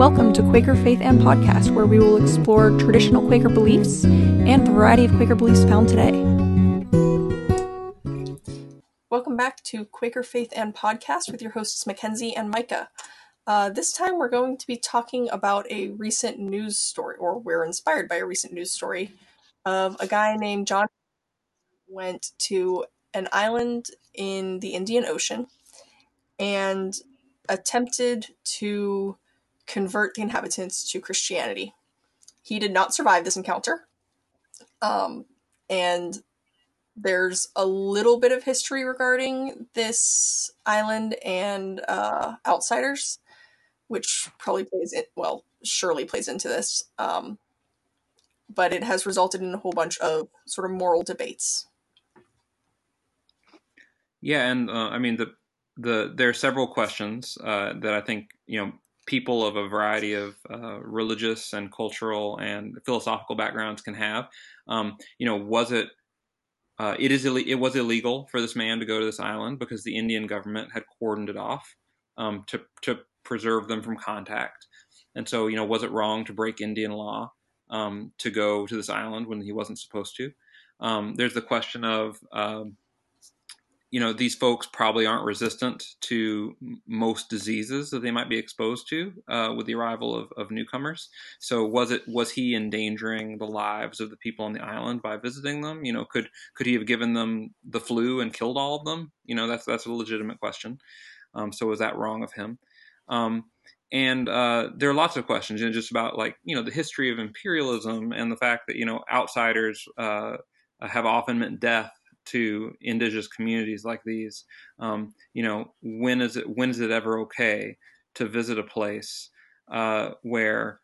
Welcome to Quaker Faith and Podcast, where we will explore traditional Quaker beliefs and the variety of Quaker beliefs found today. Welcome back to Quaker Faith and Podcast with your hosts Mackenzie and Micah. Uh, this time we're going to be talking about a recent news story, or we're inspired by a recent news story of a guy named John went to an island in the Indian Ocean and attempted to convert the inhabitants to Christianity. He did not survive this encounter. Um, and there's a little bit of history regarding this island and uh, outsiders, which probably plays it well, surely plays into this. Um, but it has resulted in a whole bunch of sort of moral debates. Yeah, and uh, I mean the the there are several questions uh, that I think you know people of a variety of uh, religious and cultural and philosophical backgrounds can have. Um, you know, was it? Uh, it is it was illegal for this man to go to this island because the Indian government had cordoned it off um, to to preserve them from contact. And so, you know, was it wrong to break Indian law um, to go to this island when he wasn't supposed to? Um, there's the question of um, you know these folks probably aren't resistant to most diseases that they might be exposed to uh, with the arrival of, of, newcomers. So was it was he endangering the lives of the people on the island by visiting them? You know could could he have given them the flu and killed all of them? You know that's that's a legitimate question. Um, so was that wrong of him? Um, and uh, there are lots of questions you know, just about like you know the history of imperialism and the fact that you know outsiders uh, have often meant death to indigenous communities like these. Um, you know, when is it when is it ever okay to visit a place uh, where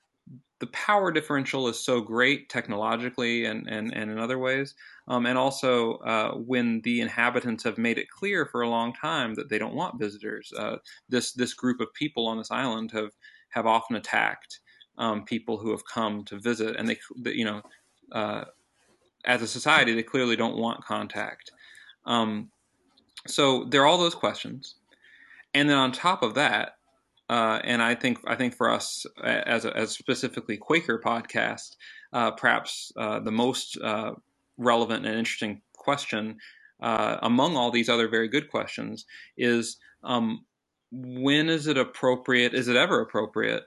the power differential is so great technologically and, and, and in other ways, um, and also uh, when the inhabitants have made it clear for a long time that they don't want visitors. Uh, this this group of people on this island have have often attacked um, people who have come to visit, and they you know uh, as a society, they clearly don't want contact. Um, so there are all those questions, and then on top of that, uh, and I think I think for us as a, as specifically Quaker podcast, uh, perhaps uh, the most uh, relevant and interesting question uh, among all these other very good questions is um, when is it appropriate? Is it ever appropriate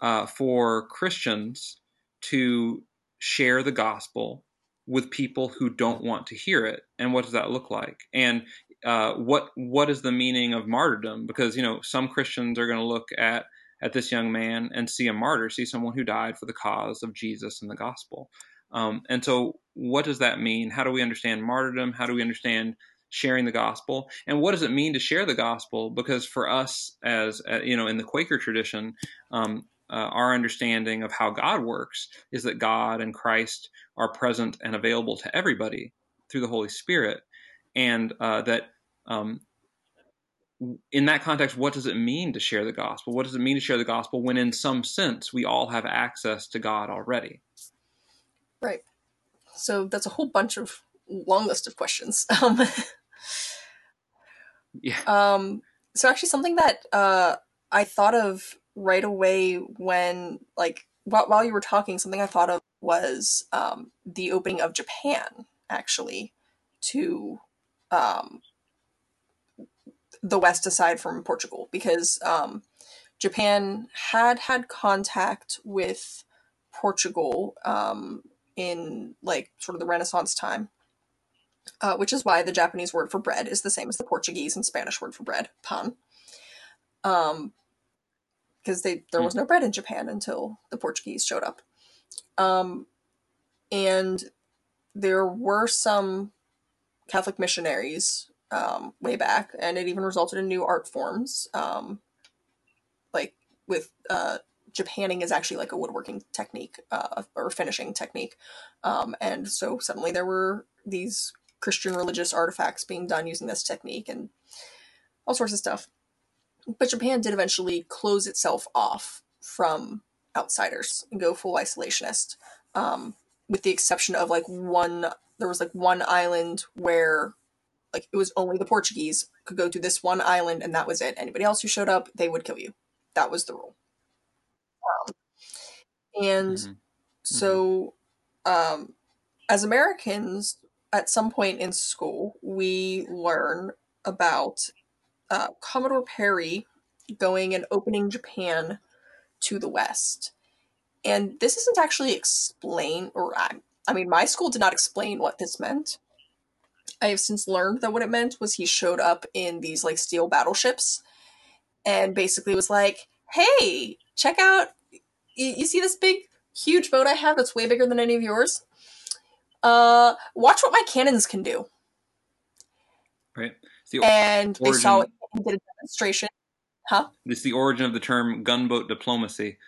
uh, for Christians to share the gospel with people who don't want to hear it and what does that look like? And uh, what what is the meaning of martyrdom? Because you know some christians are going to look at at this young man and see a martyr see someone who died for the cause of jesus and the gospel. Um, and so what does that mean? How do we understand martyrdom? How do we understand sharing the gospel? And what does it mean to share the gospel? Because for us as uh, you know in the quaker tradition um, uh, our understanding of how God works is that God and Christ are present and available to everybody through the Holy Spirit, and uh, that um, in that context, what does it mean to share the gospel? What does it mean to share the gospel when, in some sense, we all have access to God already? Right. So that's a whole bunch of long list of questions. Um, yeah. Um, so actually, something that uh, I thought of right away when like while, you were talking something i thought of was um, the opening of japan actually to um, the west aside from portugal because um, japan had had contact with portugal um, in like sort of the renaissance time uh, which is why the japanese word for bread is the same as the portuguese and spanish word for bread pan. Um, because they there was hmm. no bread in Japan until the Portuguese showed up. Um, and there were some Catholic missionaries um, way back, and it even resulted in new art forms. Um, like with uh, Japanning is actually like a woodworking technique uh, or finishing technique, um, and so suddenly there were these Christian religious artifacts being done using this technique and all sorts of stuff. But Japan did eventually close itself off from outsiders and go full isolationist, um, with the exception of like one. There was like one island where, like, it was only the Portuguese could go to this one island, and that was it. Anybody else who showed up, they would kill you. That was the rule. Um, And mm-hmm. so, um, as Americans, at some point in school, we learn about uh, Commodore Perry going and opening Japan to the West. And this isn't actually explained, or I, I mean, my school did not explain what this meant. I have since learned that what it meant was he showed up in these like steel battleships and basically was like, hey, check out, you, you see this big, huge boat I have that's way bigger than any of yours? Uh, watch what my cannons can do. Right. The and they saw it, he did a demonstration. Huh? It's the origin of the term gunboat diplomacy.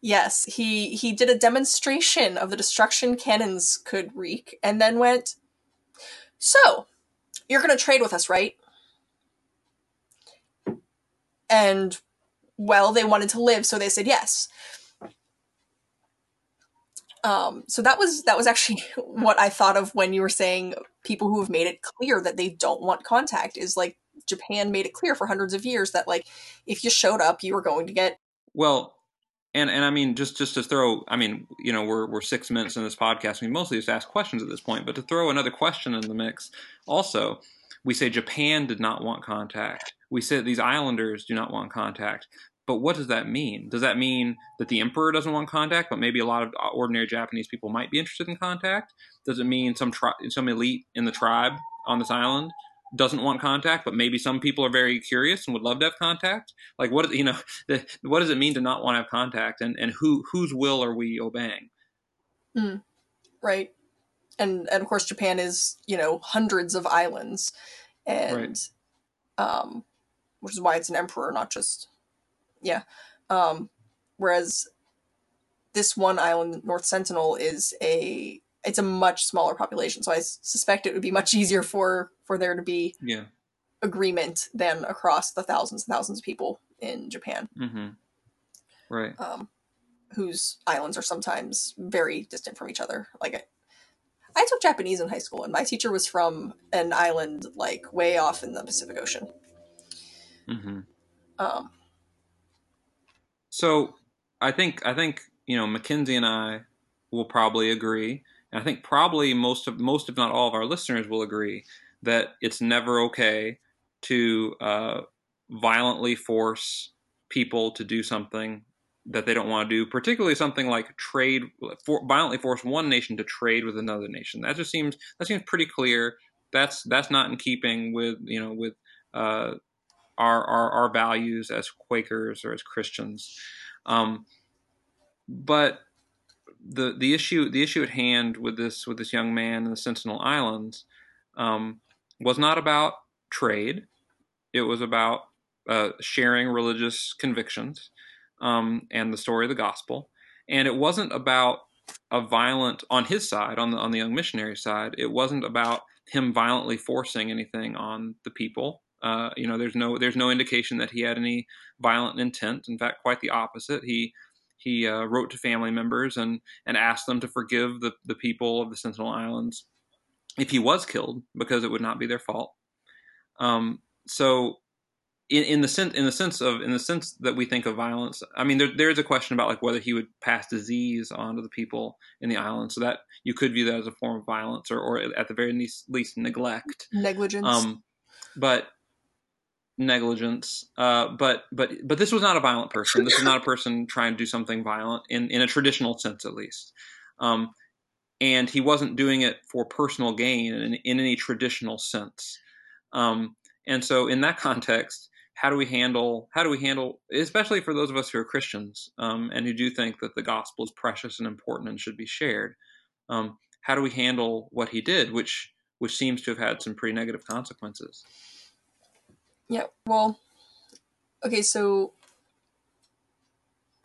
Yes, he he did a demonstration of the destruction cannons could wreak, and then went. So, you're going to trade with us, right? And well, they wanted to live, so they said yes. Um, so that was that was actually what I thought of when you were saying people who have made it clear that they don't want contact is like Japan made it clear for hundreds of years that like if you showed up you were going to get well and and I mean just just to throw I mean you know we're we're six minutes in this podcast we mostly just ask questions at this point but to throw another question in the mix also we say Japan did not want contact we say these islanders do not want contact but what does that mean? Does that mean that the emperor doesn't want contact, but maybe a lot of ordinary Japanese people might be interested in contact? Does it mean some tri- some elite in the tribe on this island doesn't want contact, but maybe some people are very curious and would love to have contact? Like what you know, the, what does it mean to not want to have contact, and and who whose will are we obeying? Mm, right, and and of course Japan is you know hundreds of islands, and right. um, which is why it's an emperor, not just yeah. Um, whereas this one island, North Sentinel, is a it's a much smaller population, so I suspect it would be much easier for for there to be yeah agreement than across the thousands and thousands of people in Japan. Mm-hmm. Right. Um, whose islands are sometimes very distant from each other. Like I, I took Japanese in high school, and my teacher was from an island like way off in the Pacific Ocean. Mm-hmm. Um, so I think I think you know Mackenzie and I will probably agree, and I think probably most of most if not all of our listeners will agree that it's never okay to uh, violently force people to do something that they don't want to do, particularly something like trade, for, violently force one nation to trade with another nation. That just seems that seems pretty clear. That's that's not in keeping with you know with uh, our, our, our values as Quakers or as Christians. Um, but the the issue the issue at hand with this with this young man in the Sentinel Islands um, was not about trade. It was about uh, sharing religious convictions um, and the story of the gospel, and it wasn't about a violent on his side on the on the young missionary side. It wasn't about him violently forcing anything on the people. Uh, you know, there's no there's no indication that he had any violent intent. In fact, quite the opposite. He he uh, wrote to family members and and asked them to forgive the the people of the Sentinel Islands if he was killed because it would not be their fault. Um, so in, in the sense in the sense of in the sense that we think of violence, I mean there there is a question about like whether he would pass disease onto the people in the island, so that you could view that as a form of violence or, or at the very least, least neglect, negligence. Um, but negligence. Uh, but but but this was not a violent person. This is not a person trying to do something violent in in a traditional sense, at least. Um, and he wasn't doing it for personal gain in, in any traditional sense. Um, and so, in that context, how do we handle how do we handle, especially for those of us who are Christians um, and who do think that the gospel is precious and important and should be shared? Um, how do we handle what he did, which which seems to have had some pretty negative consequences? Yeah, well, okay, so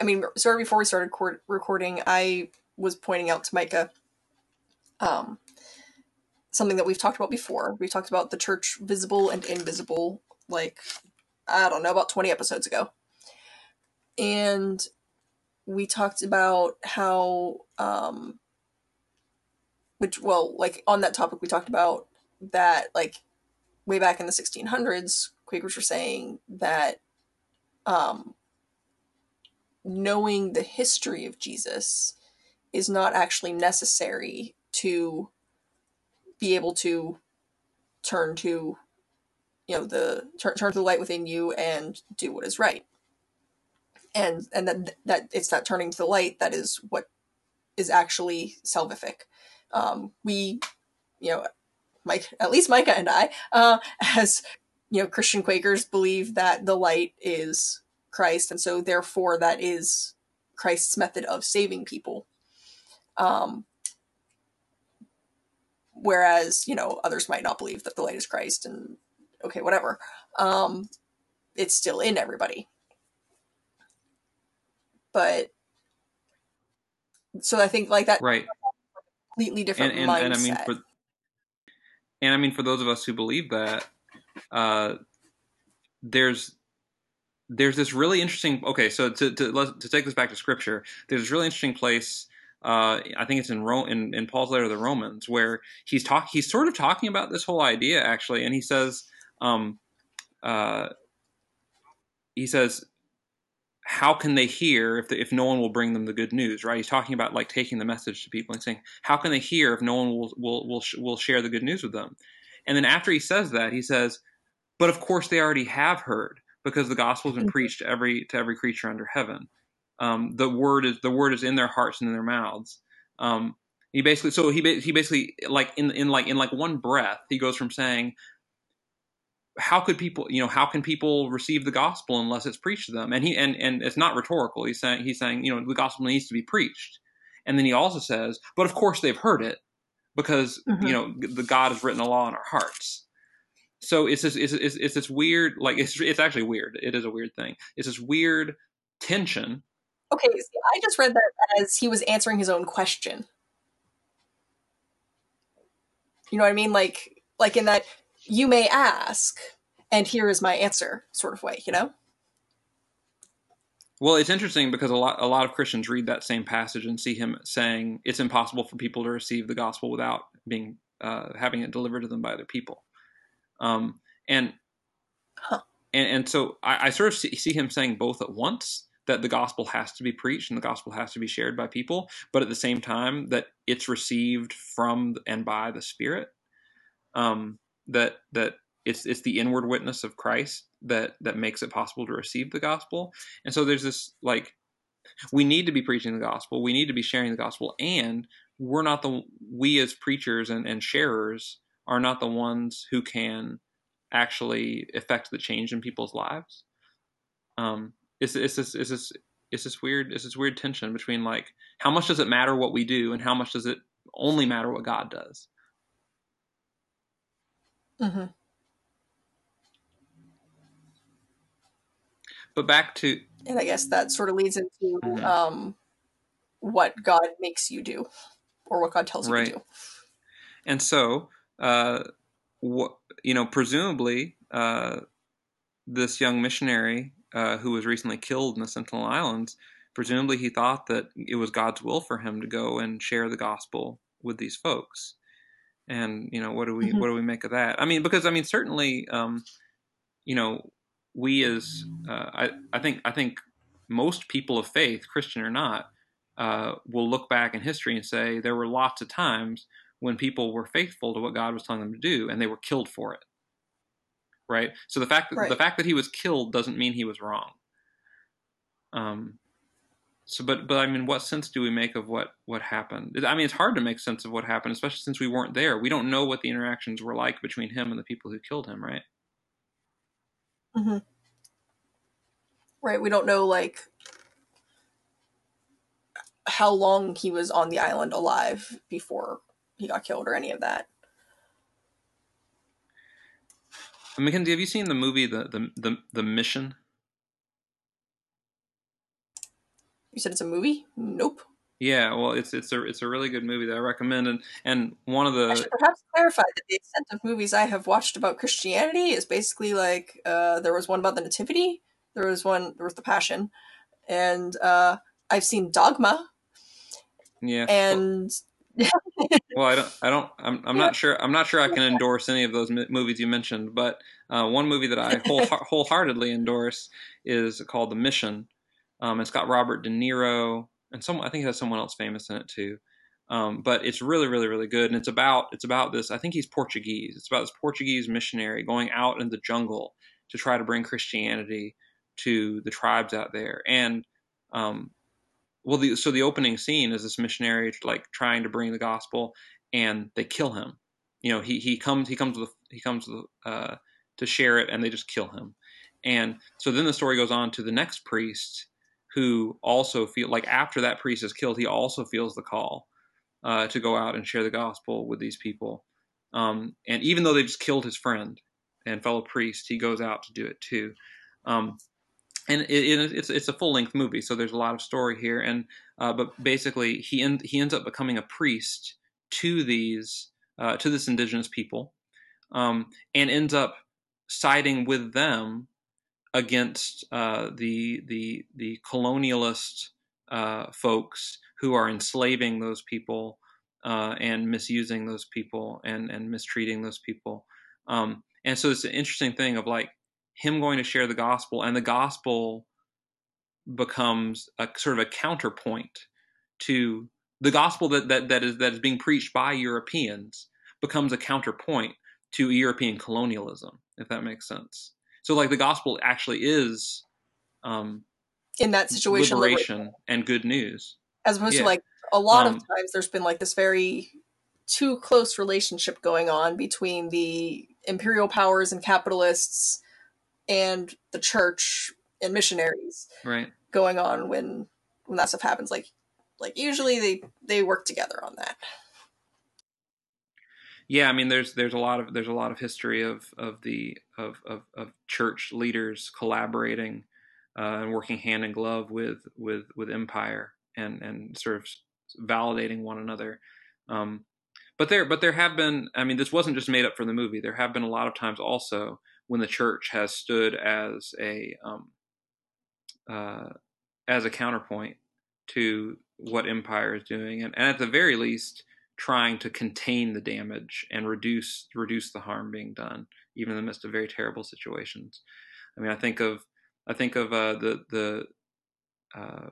I mean, sorry, before we started court- recording, I was pointing out to Micah um, something that we've talked about before. We talked about the church visible and invisible, like, I don't know, about 20 episodes ago. And we talked about how, um, which, well, like, on that topic, we talked about that, like, way back in the 1600s, Quakers were saying that um, knowing the history of Jesus is not actually necessary to be able to turn to you know the turn, turn to the light within you and do what is right. And and that that it's that turning to the light that is what is actually salvific. Um, we you know mike at least micah and i uh, as you know christian quakers believe that the light is christ and so therefore that is christ's method of saving people. Um, whereas you know others might not believe that the light is christ and okay whatever. Um, it's still in everybody. But so i think like that right. completely different and, and, mindset and i mean for and i mean for those of us who believe that uh, there's there's this really interesting okay so to, to to take this back to scripture there's this really interesting place uh, I think it's in, Ro- in in Paul's letter to the Romans where he's talk he's sort of talking about this whole idea actually, and he says, um, uh, he says, how can they hear if the, if no one will bring them the good news? Right? He's talking about like taking the message to people and saying, how can they hear if no one will will will will share the good news with them? And then after he says that, he says, but of course they already have heard because the gospel has been preached to every to every creature under heaven um, the word is the word is in their hearts and in their mouths. Um, he basically so he he basically like in in like in like one breath he goes from saying how could people you know how can people receive the gospel unless it's preached to them? And he and and it's not rhetorical. He's saying he's saying you know the gospel needs to be preached. And then he also says but of course they've heard it because mm-hmm. you know the god has written the law in our hearts. So it's this it's, it's, it's this weird like it's it's actually weird. It is a weird thing. It's this weird tension. Okay, see, I just read that as he was answering his own question. You know what I mean? Like, like in that you may ask, and here is my answer, sort of way. You know. Well, it's interesting because a lot a lot of Christians read that same passage and see him saying it's impossible for people to receive the gospel without being uh, having it delivered to them by other people. Um, and, huh. and and so I, I sort of see, see him saying both at once that the gospel has to be preached and the gospel has to be shared by people, but at the same time that it's received from and by the Spirit. Um, that that it's it's the inward witness of Christ that that makes it possible to receive the gospel. And so there's this like we need to be preaching the gospel, we need to be sharing the gospel, and we're not the we as preachers and, and sharers are not the ones who can actually affect the change in people's lives. Um, it's it's this it's this it's this weird it's this weird tension between like how much does it matter what we do and how much does it only matter what God does. Mm-hmm. But back to and I guess that sort of leads into mm-hmm. um, what God makes you do, or what God tells you to do. And so, uh, what you know, presumably, uh, this young missionary uh, who was recently killed in the Sentinel Islands, presumably he thought that it was God's will for him to go and share the gospel with these folks. And you know, what do we mm-hmm. what do we make of that? I mean, because I mean, certainly, um, you know, we as uh, I I think I think most people of faith, Christian or not, uh, will look back in history and say there were lots of times when people were faithful to what God was telling them to do, and they were killed for it right? So the fact that right. the fact that he was killed doesn't mean he was wrong. Um, so, but but I mean, what sense do we make of what what happened? I mean, it's hard to make sense of what happened, especially since we weren't there. We don't know what the interactions were like between him and the people who killed him, right? Mm-hmm. Right. We don't know like how long he was on the island alive before he got killed or any of that. Mackenzie, have you seen the movie the the the, the Mission? You said it's a movie? Nope. Yeah, well, it's it's a it's a really good movie that I recommend, and and one of the I should perhaps clarify that the extent of movies I have watched about Christianity is basically like uh, there was one about the Nativity, there was one there was the Passion, and uh, I've seen Dogma. Yeah, and well, I don't, I don't, I'm, I'm not sure, I'm not sure I can endorse any of those movies you mentioned, but uh, one movie that I whole, wholeheartedly endorse is called The Mission, Um, it's got Robert De Niro and some I think it has someone else famous in it too. Um, but it's really, really, really good, and it's about it's about this. I think he's Portuguese. It's about this Portuguese missionary going out in the jungle to try to bring Christianity to the tribes out there. And um, well, the, so the opening scene is this missionary like trying to bring the gospel, and they kill him. You know, he he comes he comes with he comes with, uh, to share it, and they just kill him. And so then the story goes on to the next priest who also feel like after that priest is killed, he also feels the call uh, to go out and share the gospel with these people. Um, and even though they just killed his friend and fellow priest, he goes out to do it too. Um, and it, it, it's it's a full length movie, so there's a lot of story here. And uh, but basically, he end, he ends up becoming a priest to these uh, to this indigenous people, um, and ends up siding with them against uh, the the the colonialist uh, folks who are enslaving those people uh, and misusing those people and and mistreating those people. Um, and so it's an interesting thing of like him going to share the gospel, and the gospel becomes a sort of a counterpoint to the gospel that that that is that is being preached by Europeans becomes a counterpoint to European colonialism, if that makes sense. So like the gospel actually is um, in that situation liberation and good news. As opposed yeah. to like a lot um, of times there's been like this very too close relationship going on between the imperial powers and capitalists and the church and missionaries right. going on when when that stuff happens. Like like usually they they work together on that yeah i mean there's there's a lot of there's a lot of history of of the of of, of church leaders collaborating uh, and working hand in glove with with with empire and and sort of validating one another. Um, but there, but there have been. I mean, this wasn't just made up for the movie. There have been a lot of times also when the church has stood as a um, uh, as a counterpoint to what empire is doing, and, and at the very least, trying to contain the damage and reduce reduce the harm being done, even in the midst of very terrible situations. I mean, I think of I think of uh, the the uh,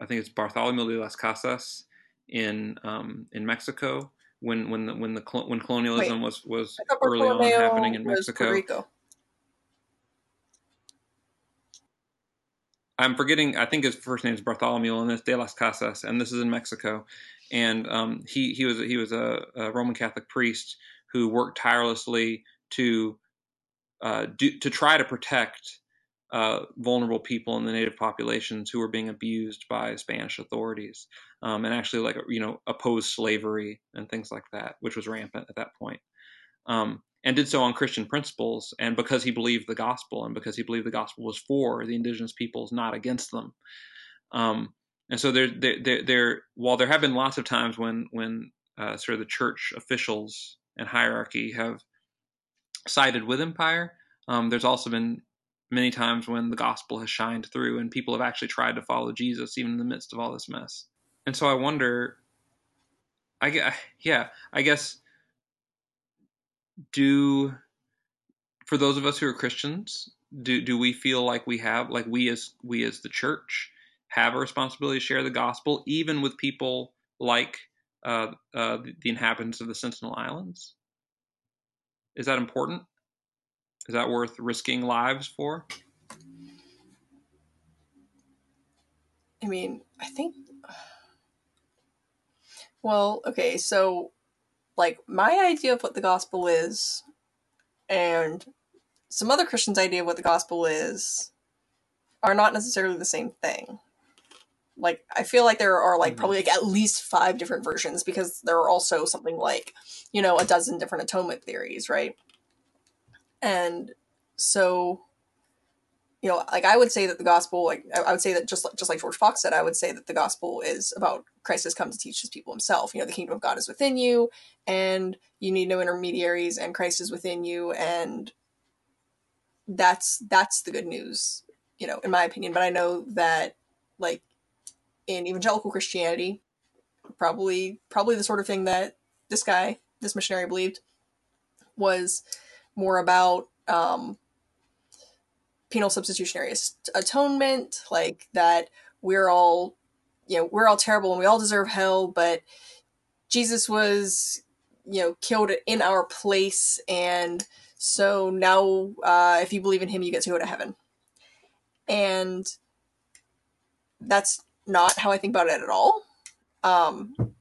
I think it's Bartholomew de las Casas in um, in Mexico when when the, when the when colonialism Wait, was was early on happening in Mexico. I'm forgetting. I think his first name is Bartholomew, and it's De las Casas, and this is in Mexico. And um, he he was he was a, a, Roman Catholic priest who worked tirelessly to uh, do, to try to protect uh, vulnerable people in the native populations who were being abused by Spanish authorities, um, and actually like you know opposed slavery and things like that, which was rampant at that point. Um, and did so on Christian principles, and because he believed the gospel, and because he believed the gospel was for the indigenous peoples, not against them. Um, and so there, there, there, there, while there have been lots of times when, when uh, sort of the church officials and hierarchy have sided with empire, um, there's also been many times when the gospel has shined through and people have actually tried to follow Jesus even in the midst of all this mess. And so I wonder, I yeah, I guess, do for those of us who are Christians, do do we feel like we have, like we as we as the church have a responsibility to share the gospel, even with people like uh, uh, the inhabitants of the Sentinel Islands? Is that important? Is that worth risking lives for? I mean, I think. Well, okay, so, like, my idea of what the gospel is, and some other Christians' idea of what the gospel is, are not necessarily the same thing. Like, I feel like there are, like, mm-hmm. probably, like, at least five different versions, because there are also something like, you know, a dozen different atonement theories, right? and so you know like i would say that the gospel like i would say that just just like george fox said i would say that the gospel is about christ has come to teach his people himself. You know the kingdom of god is within you and you need no intermediaries and christ is within you and that's that's the good news you know in my opinion. But i know that like in evangelical christianity probably probably the sort of thing that this guy this missionary believed was more about um, penal substitutionary atonement, like that we're all, you know, we're all terrible and we all deserve hell, but Jesus was, you know, killed in our place, and so now, uh, if you believe in him, you get to go to heaven. And that's not how I think about it at all. Um,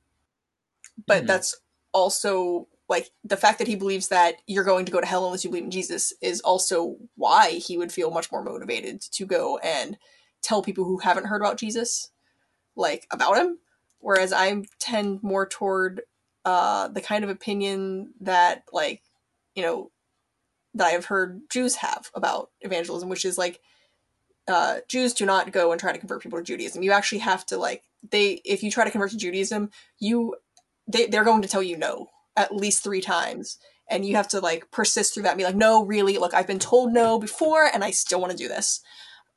but mm-hmm. that's also like the fact that he believes that you're going to go to hell unless you believe in Jesus is also why he would feel much more motivated to go and tell people who haven't heard about Jesus like about him. Whereas I tend more toward uh the kind of opinion that like you know that I've heard Jews have about evangelism which is like uh Jews do not go and try to convert people to Judaism. You actually have to like they if you try to convert to Judaism you they, they're going to tell you no at least three times. And you have to like persist through that and be like no really look i've been told no before and i still want to do this.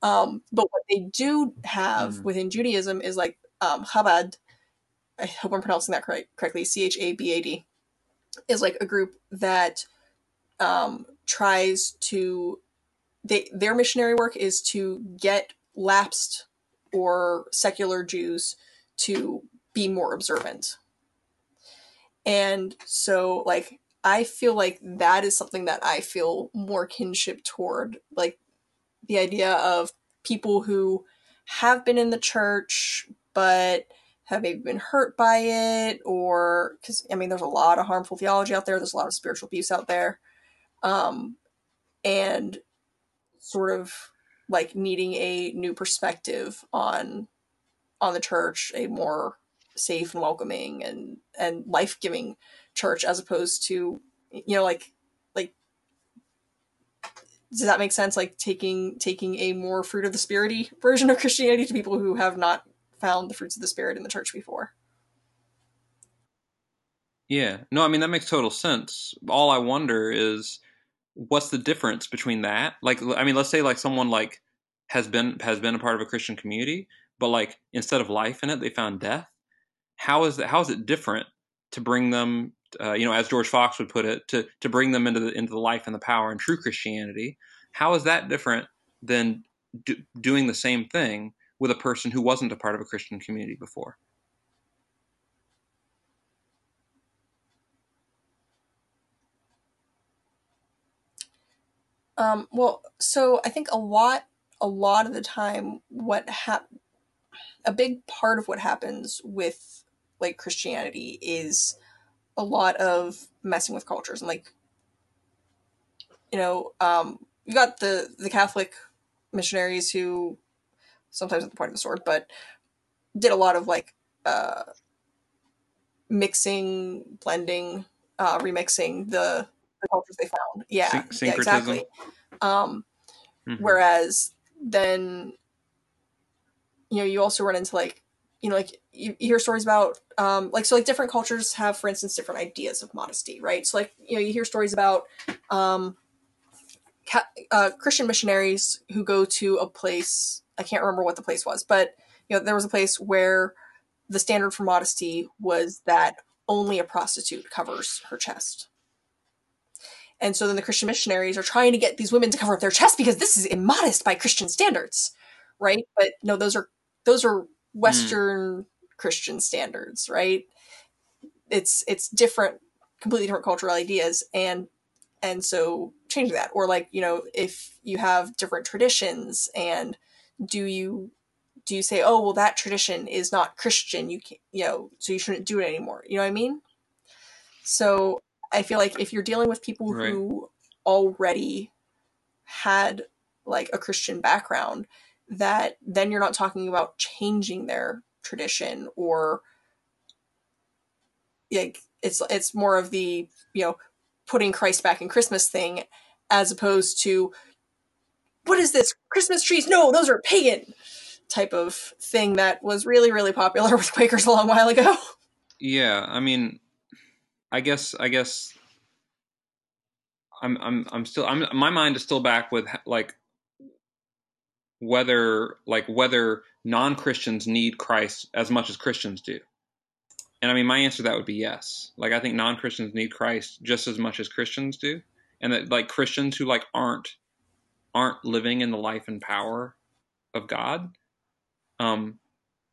Um, but what they do have mm. within judaism is like um, chabad i hope i'm pronouncing that correct, correctly c-h-a-b-a-d is like a group that um, tries to they their missionary work is to get lapsed or secular jews to be more observant and so, like, I feel like that is something that I feel more kinship toward. Like, the idea of people who have been in the church, but have maybe been hurt by it, or because, I mean, there's a lot of harmful theology out there, there's a lot of spiritual abuse out there. Um, and sort of like needing a new perspective on on the church, a more safe and welcoming and and life giving church as opposed to you know like like does that make sense? Like taking taking a more fruit of the spirity version of christianity to people who have not found the fruits of the spirit in the church before. Yeah. No i mean that makes total sense. All i wonder is what's the difference between that? Like i mean let's say like someone like has been has been a part of a christian community but like instead of life in it they found death how is that? How is it different to bring them, uh, you know, as George Fox would put it, to to bring them into the into the life and the power and true Christianity? How is that different than do, doing the same thing with a person who wasn't a part of a Christian community before? Um, well, so I think a lot, a lot of the time, what hap- a big part of what happens with like Christianity is a lot of messing with cultures and like you know um you got the the Catholic missionaries who sometimes at the point of the sword but did a lot of like uh mixing blending uh remixing the the cultures they found. Yeah, Syn- yeah exactly. um mm-hmm. whereas then you know you also run into like you know like you, you hear stories about um, like so like different cultures have for instance different ideas of modesty right? So like you know you hear stories about um, ca- uh, christian missionaries who go to a place i can't remember what the place was but you know there was a place where the standard for modesty was that only a prostitute covers her chest. And so then the christian missionaries are trying to get these women to cover up their chest because this is immodest by christian standards right? But no those are those are western mm Christian standards, right? It's it's different, completely different cultural ideas, and and so change that. Or like you know, if you have different traditions, and do you do you say, oh well, that tradition is not Christian, you can you know, so you shouldn't do it anymore. You know what I mean? So I feel like if you're dealing with people right. who already had like a Christian background, that then you're not talking about changing their tradition or like it's it's more of the you know putting Christ back in Christmas thing as opposed to what is this Christmas trees? No, those are pagan type of thing that was really really popular with Quakers a long while ago. Yeah, I mean, I guess I guess I'm I'm I'm still I'm my mind is still back with like whether like whether non-Christians need Christ as much as Christians do. And I mean my answer to that would be yes. Like I think non-Christians need Christ just as much as Christians do. And that like Christians who like aren't aren't living in the life and power of God. Um,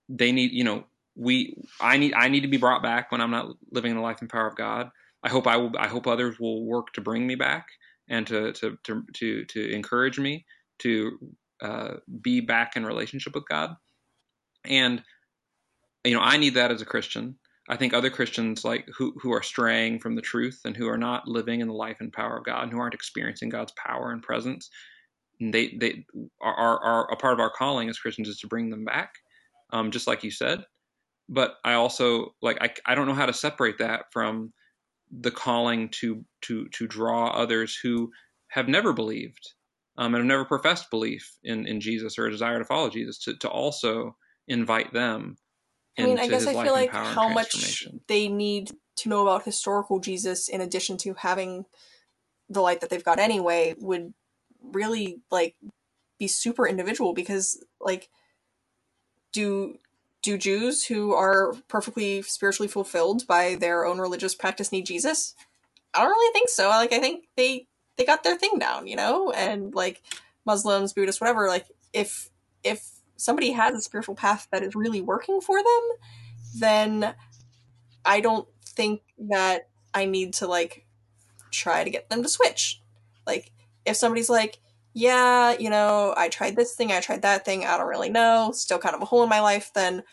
they need, you know, we, I need, I need to be brought back when I'm not living in the life and power of God. I hope I will, I hope others will work to bring me back and to, to, to, to, to encourage me to uh, be back in relationship with God. And, you know, I need that as a Christian. I think other Christians like who who are straying from the truth and who are not living in the life and power of God and who aren't experiencing God's power and presence, they they are, are a part of our calling as Christians is to bring them back, um, just like you said. But I also like I I don't know how to separate that from the calling to to to draw others who have never believed um, and have never professed belief in in Jesus or a desire to follow Jesus to to also invite them I mean, I guess I feel like how much they need to know about historical Jesus in addition to having the light that they've got anyway would really like be super individual because like do do Jews who are perfectly spiritually fulfilled by their own religious practice need Jesus? I don't really think so. Like I think they they got their thing down, you know? And like Muslims, Buddhists, whatever, like if if somebody has a spiritual path that is really working for them, then I don't think that I need to like try to get them to switch. Like if somebody's like, yeah, you know, I tried this thing, I tried that thing, I don't really know, still kind of a hole in my life, then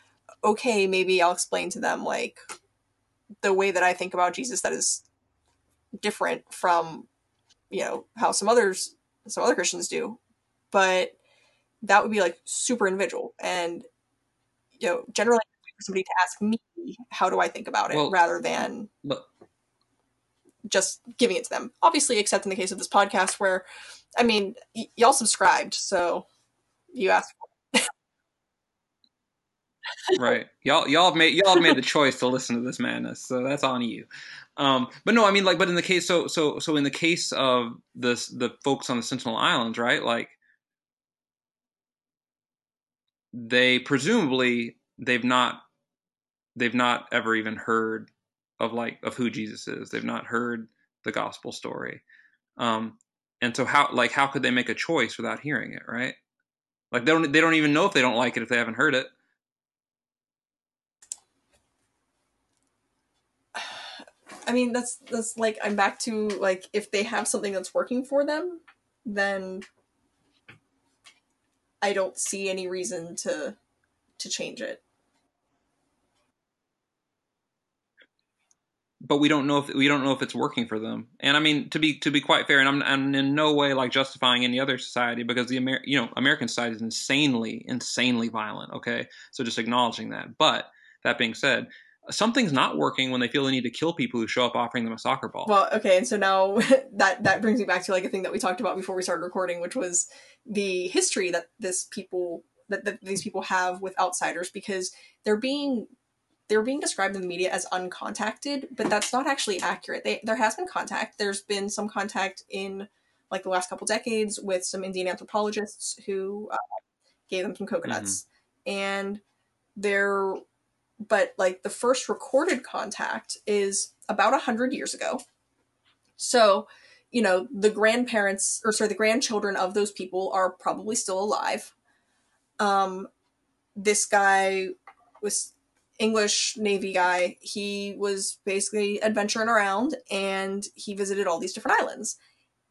okay, maybe I'll explain to them like the way that I think about Jesus that is different from, you know, how some others some other Christians do. But that would be like super individual. And you know generally for somebody to ask me how do i think about it well, rather than but, just giving it to them. Obviously except in the case of this podcast where i mean y- y'all subscribed so you asked right. Y'all y'all have made y'all have made the choice to listen to this madness so that's on you um, but no i mean like but in the case so so so in the case of this the folks on the sentinel islands right like they presumably they've not they've not ever even heard of like of who Jesus is. They've not heard the gospel story. Um, and so how like how could they make a choice without hearing it, right? Like they don't they don't even know if they don't like it if they haven't heard it. I mean that's that's like I'm back to like if they have something that's working for them, then I don't see any reason to to change it. But we don't know if we don't know if it's working for them. And I mean to be to be quite fair, and I'm, I'm in no way like justifying any other society because the Amer- you know American society is insanely insanely violent. Okay, so just acknowledging that. But that being said, something's not working when they feel the need to kill people who show up offering them a soccer ball. Well, okay, and so now that that brings me back to like a thing that we talked about before we started recording, which was the history that this people that, that these people have with outsiders because they're being they're being described in the media as uncontacted, but that's not actually accurate. They, there has been contact. There's been some contact in like the last couple decades with some Indian anthropologists who uh, gave them some coconuts, mm-hmm. and they're but like the first recorded contact is about a hundred years ago. So, you know, the grandparents or sorry, the grandchildren of those people are probably still alive. Um, this guy was English Navy guy. He was basically adventuring around and he visited all these different islands.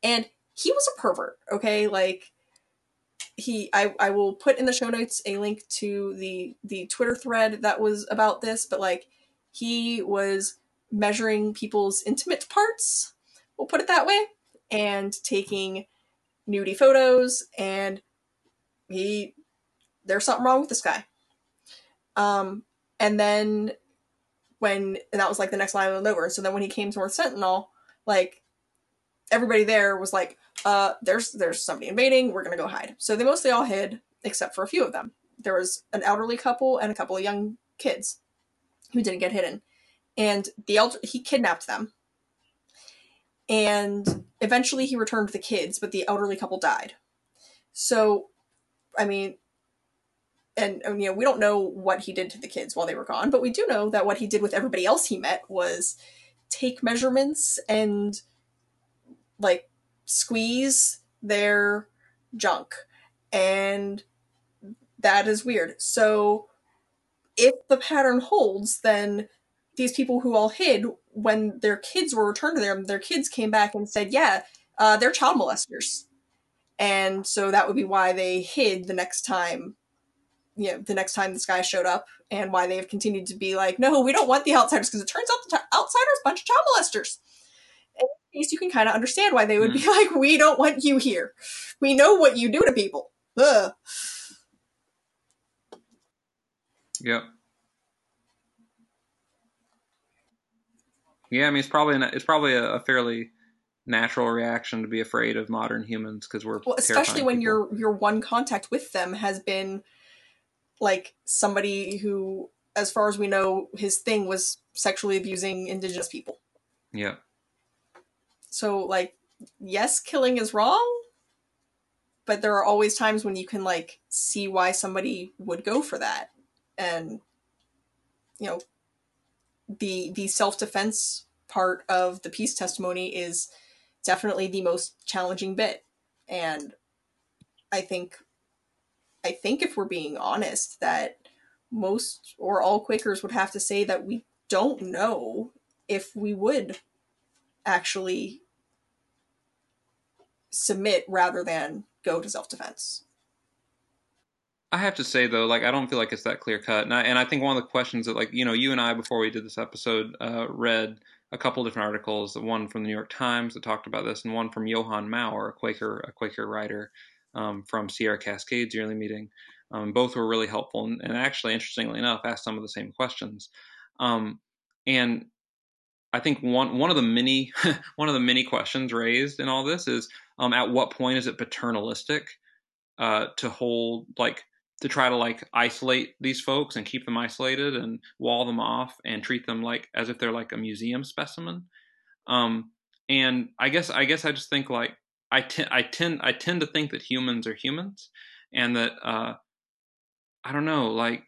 And he was a pervert, okay? Like he I, I will put in the show notes a link to the the twitter thread that was about this but like he was measuring people's intimate parts we'll put it that way and taking nudie photos and he there's something wrong with this guy. Um and then when and that was like the next island over so then when he came to north sentinel like everybody there was like uh, there's there's somebody invading. We're gonna go hide. So they mostly all hid, except for a few of them. There was an elderly couple and a couple of young kids who didn't get hidden, and the elder he kidnapped them. And eventually he returned the kids, but the elderly couple died. So, I mean, and you know we don't know what he did to the kids while they were gone, but we do know that what he did with everybody else he met was take measurements and like squeeze their junk. And that is weird. So if the pattern holds, then these people who all hid, when their kids were returned to them, their kids came back and said, yeah, uh, they're child molesters. And so that would be why they hid the next time, you know, the next time this guy showed up, and why they have continued to be like, no, we don't want the outsiders, because it turns out the t- outsiders, bunch of child molesters. Case you can kind of understand why they would mm. be like, we don't want you here. We know what you do to people. Ugh. Yep. Yeah, I mean, it's probably an, it's probably a, a, fairly natural reaction to be afraid of modern humans because we're well, especially when people. your your one contact with them has been like somebody who, as far as we know, his thing was sexually abusing indigenous people. Yeah. So, like, yes, killing is wrong, but there are always times when you can like see why somebody would go for that and you know the the self-defense part of the peace testimony is definitely the most challenging bit. And i think i think if we're being honest that most or all quakers would have to say that we don't know if we would actually submit rather than go to self-defense I have to say though, like I don't feel like it's that clear cut, and I, and I think one of the questions that like you know you and I before we did this episode uh, read a couple different articles, one from the New York Times that talked about this, and one from Johan Maurer, a Quaker a Quaker writer um, from Sierra Cascades yearly meeting. Um, both were really helpful, and, and, actually, interestingly enough, asked some of the same questions. Um, and I think one one of the many one of the many questions raised in all this is um, at what point is it paternalistic uh, to hold like to try to like isolate these folks and keep them isolated and wall them off and treat them like as if they're like a museum specimen. Um, and I guess I guess I just think like I tend I tend I tend to think that humans are humans, and that uh, I don't know like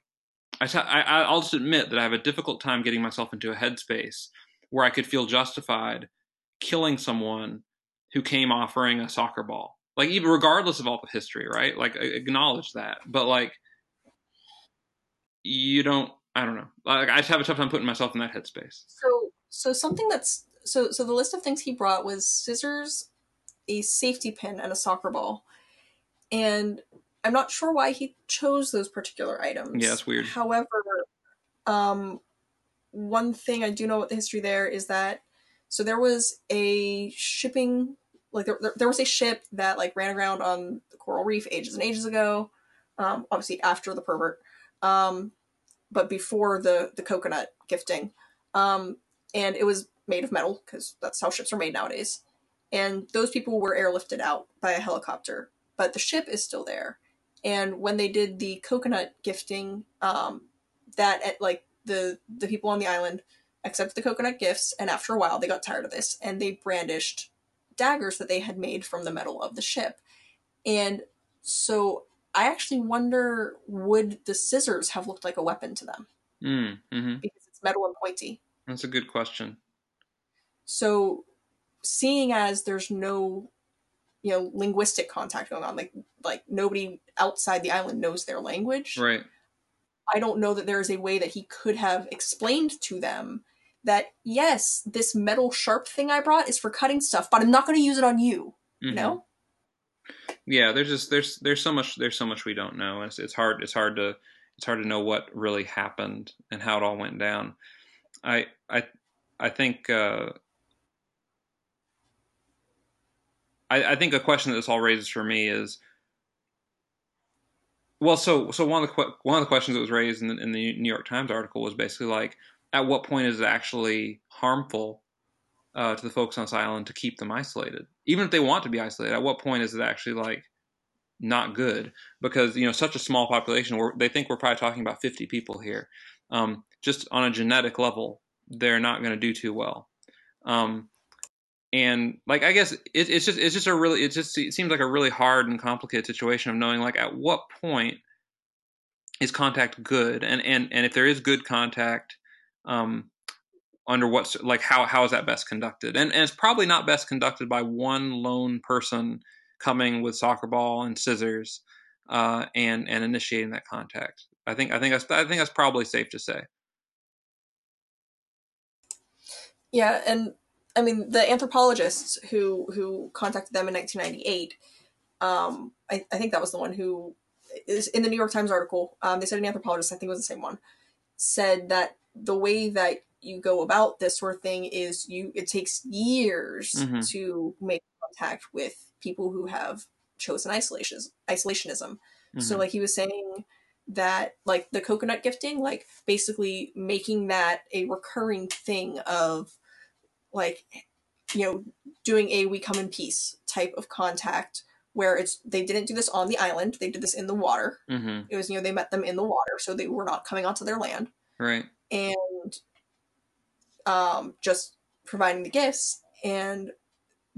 I, t- I I'll just admit that I have a difficult time getting myself into a headspace where I could feel justified killing someone who came offering a soccer ball. Like even regardless of all the history right? Like acknowledge that. But like you don't i don't know. Like i just have a tough time putting myself in that headspace. So so something that's so so the list of things he brought was scissors a safety pin and a soccer ball. And i'm not sure why he chose those particular items. Yeah it's weird. However um one thing i do know about the history there is that so there was a shipping like there, there, was a ship that like ran aground on the coral reef ages and ages ago um, obviously after the pervert um, but before the the coconut gifting um, and it was made of metal because that's how ships are made nowadays. And those people were airlifted out by a helicopter but the ship is still there. And when they did the coconut gifting um, that at like the the people on the island accepted the coconut gifts and after a while they got tired of this and they brandished daggers that they had made from the metal of the ship. And so I actually wonder would the scissors have looked like a weapon to them? Mm, mm-hmm. Because it's metal and pointy. That's a good question. So seeing as there's no you know linguistic contact going on like like nobody outside the island knows their language right i don't know that there is a way that he could have explained to them that yes, this metal sharp thing I brought is for cutting stuff, but I'm not going to use it on you. Mm-hmm. You know? Yeah, there's just there's there's so much there's so much we don't know. It's it's hard it's hard to it's hard to know what really happened and how it all went down. I I I think uh, I, I think a question that this all raises for me is well, so so one of the one of the questions that was raised in the, in the New York Times article was basically like, at what point is it actually harmful uh, to the folks on this island to keep them isolated? Even if they want to be isolated, at what point is it actually like not good? Because you know, such a small population, where they think we're probably talking about 50 people here. Um, just on a genetic level, they're not going to do too well. Um, and like I guess it, it's just it's just a really it just it seems like a really hard and complicated situation of knowing like at what point is contact good and and and if there is good contact um, under what like how how is that best conducted and, and it's probably not best conducted by one lone person coming with soccer ball and scissors uh, and and initiating that contact. I think I think that's I think that's probably safe to say. Yeah, and I mean the anthropologists who who contacted them in 1998. Um, I, I think that was the one who is in the New York Times article. Um, they said an anthropologist, I think it was the same one, said that the way that you go about this sort of thing is you it takes years Mhm. to make contact with people who have chosen isolation isolationism. So Mhm. like he was saying that like the coconut gifting, like basically making that a recurring thing of like you know doing a we come in peace type of contact where it's they didn't do this on the island they did this in the water Mhm. it was you know they met them in the water so they were not coming onto their land Right. and um, just providing the gifts and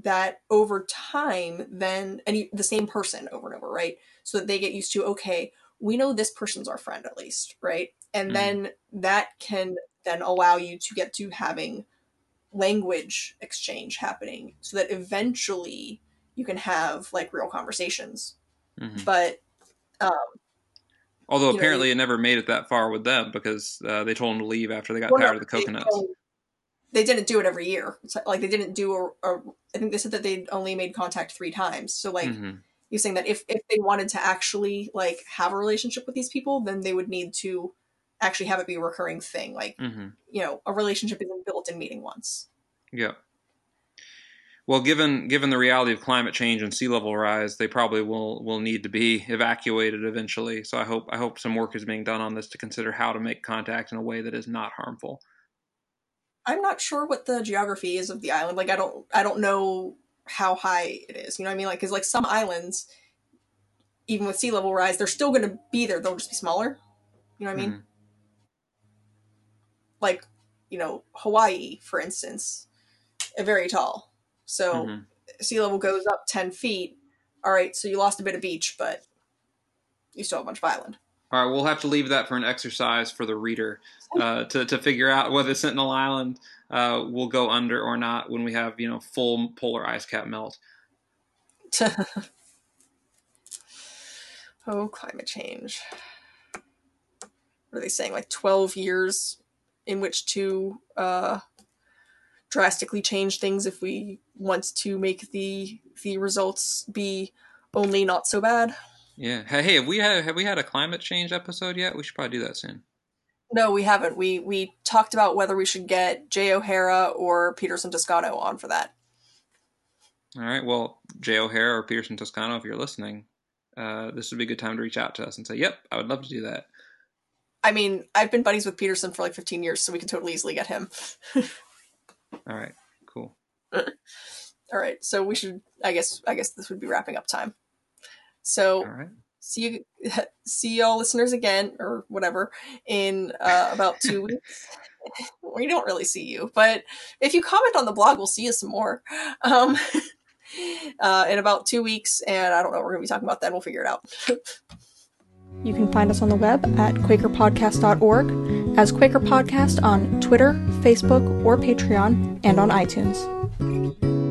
that over time then and you, the same person over and over right so that they get used to okay we know this person's our friend at least right and Mhm. then that can then allow you to get to having language exchange happening so that eventually you can have like real conversations Mhm. but um, Although you know, apparently it never made it that far with them because uh, they told them to leave after they got Well, no, tired of the coconuts. They didn't do it every year. Like they didn't do a, a. I think they said that they only made contact three times. So like Mhm. you're saying that if if they wanted to actually like have a relationship with these people, then they would need to actually have it be a recurring thing. Like Mhm. you know, a relationship isn't built in meeting once. Yeah. Well, given given the reality of climate change and sea level rise, they probably will will need to be evacuated eventually. So I hope I hope some work is being done on this to consider how to make contact in a way that is not harmful. I'm not sure what the geography is of the island. Like I don't I don't know how high it is. You know what I mean? Like because like some islands, even with sea level rise, they're still going to be there. They'll just be smaller. You know what I mean? Mhm. Like you know hawaii for instance very tall. So Mhm. sea level goes up 10 feet. All right so you lost a bit of beach but you still have a bunch of island. All right, we'll have to leave that for an exercise for the reader uh, to to figure out whether Sentinel Island uh, will go under or not when we have you know full polar ice cap melt. oh climate change. What are they saying like 12 years in which to uh drastically change things if we want to make the the results be only not so bad Yeah. Hey, hey, have we had have we had a climate change episode yet? We should probably do that soon. No, we haven't. We we talked about whether we should get Jay O'Hara or Peterson Toscano on for that. All right. Well, Jay O'Hara or Peterson Toscano, if you're listening, uh, this would be a good time to reach out to us and say, "Yep, I would love to do that." I mean, I've been buddies with Peterson for like 15 years, so we can totally easily get him. All right. Cool. All right, so we should. I guess. I guess this would be wrapping up time. So right. see you, see y'all listeners again or whatever in uh, about two weeks. we don't really see you, but if you comment on the blog, we'll see you some more. Um, uh, in about two weeks, and I don't know what we're gonna be talking about then. We'll figure it out. You can find us on the web at QuakerPodcast.org, as Quaker Podcast on Twitter, Facebook, or Patreon, and on iTunes.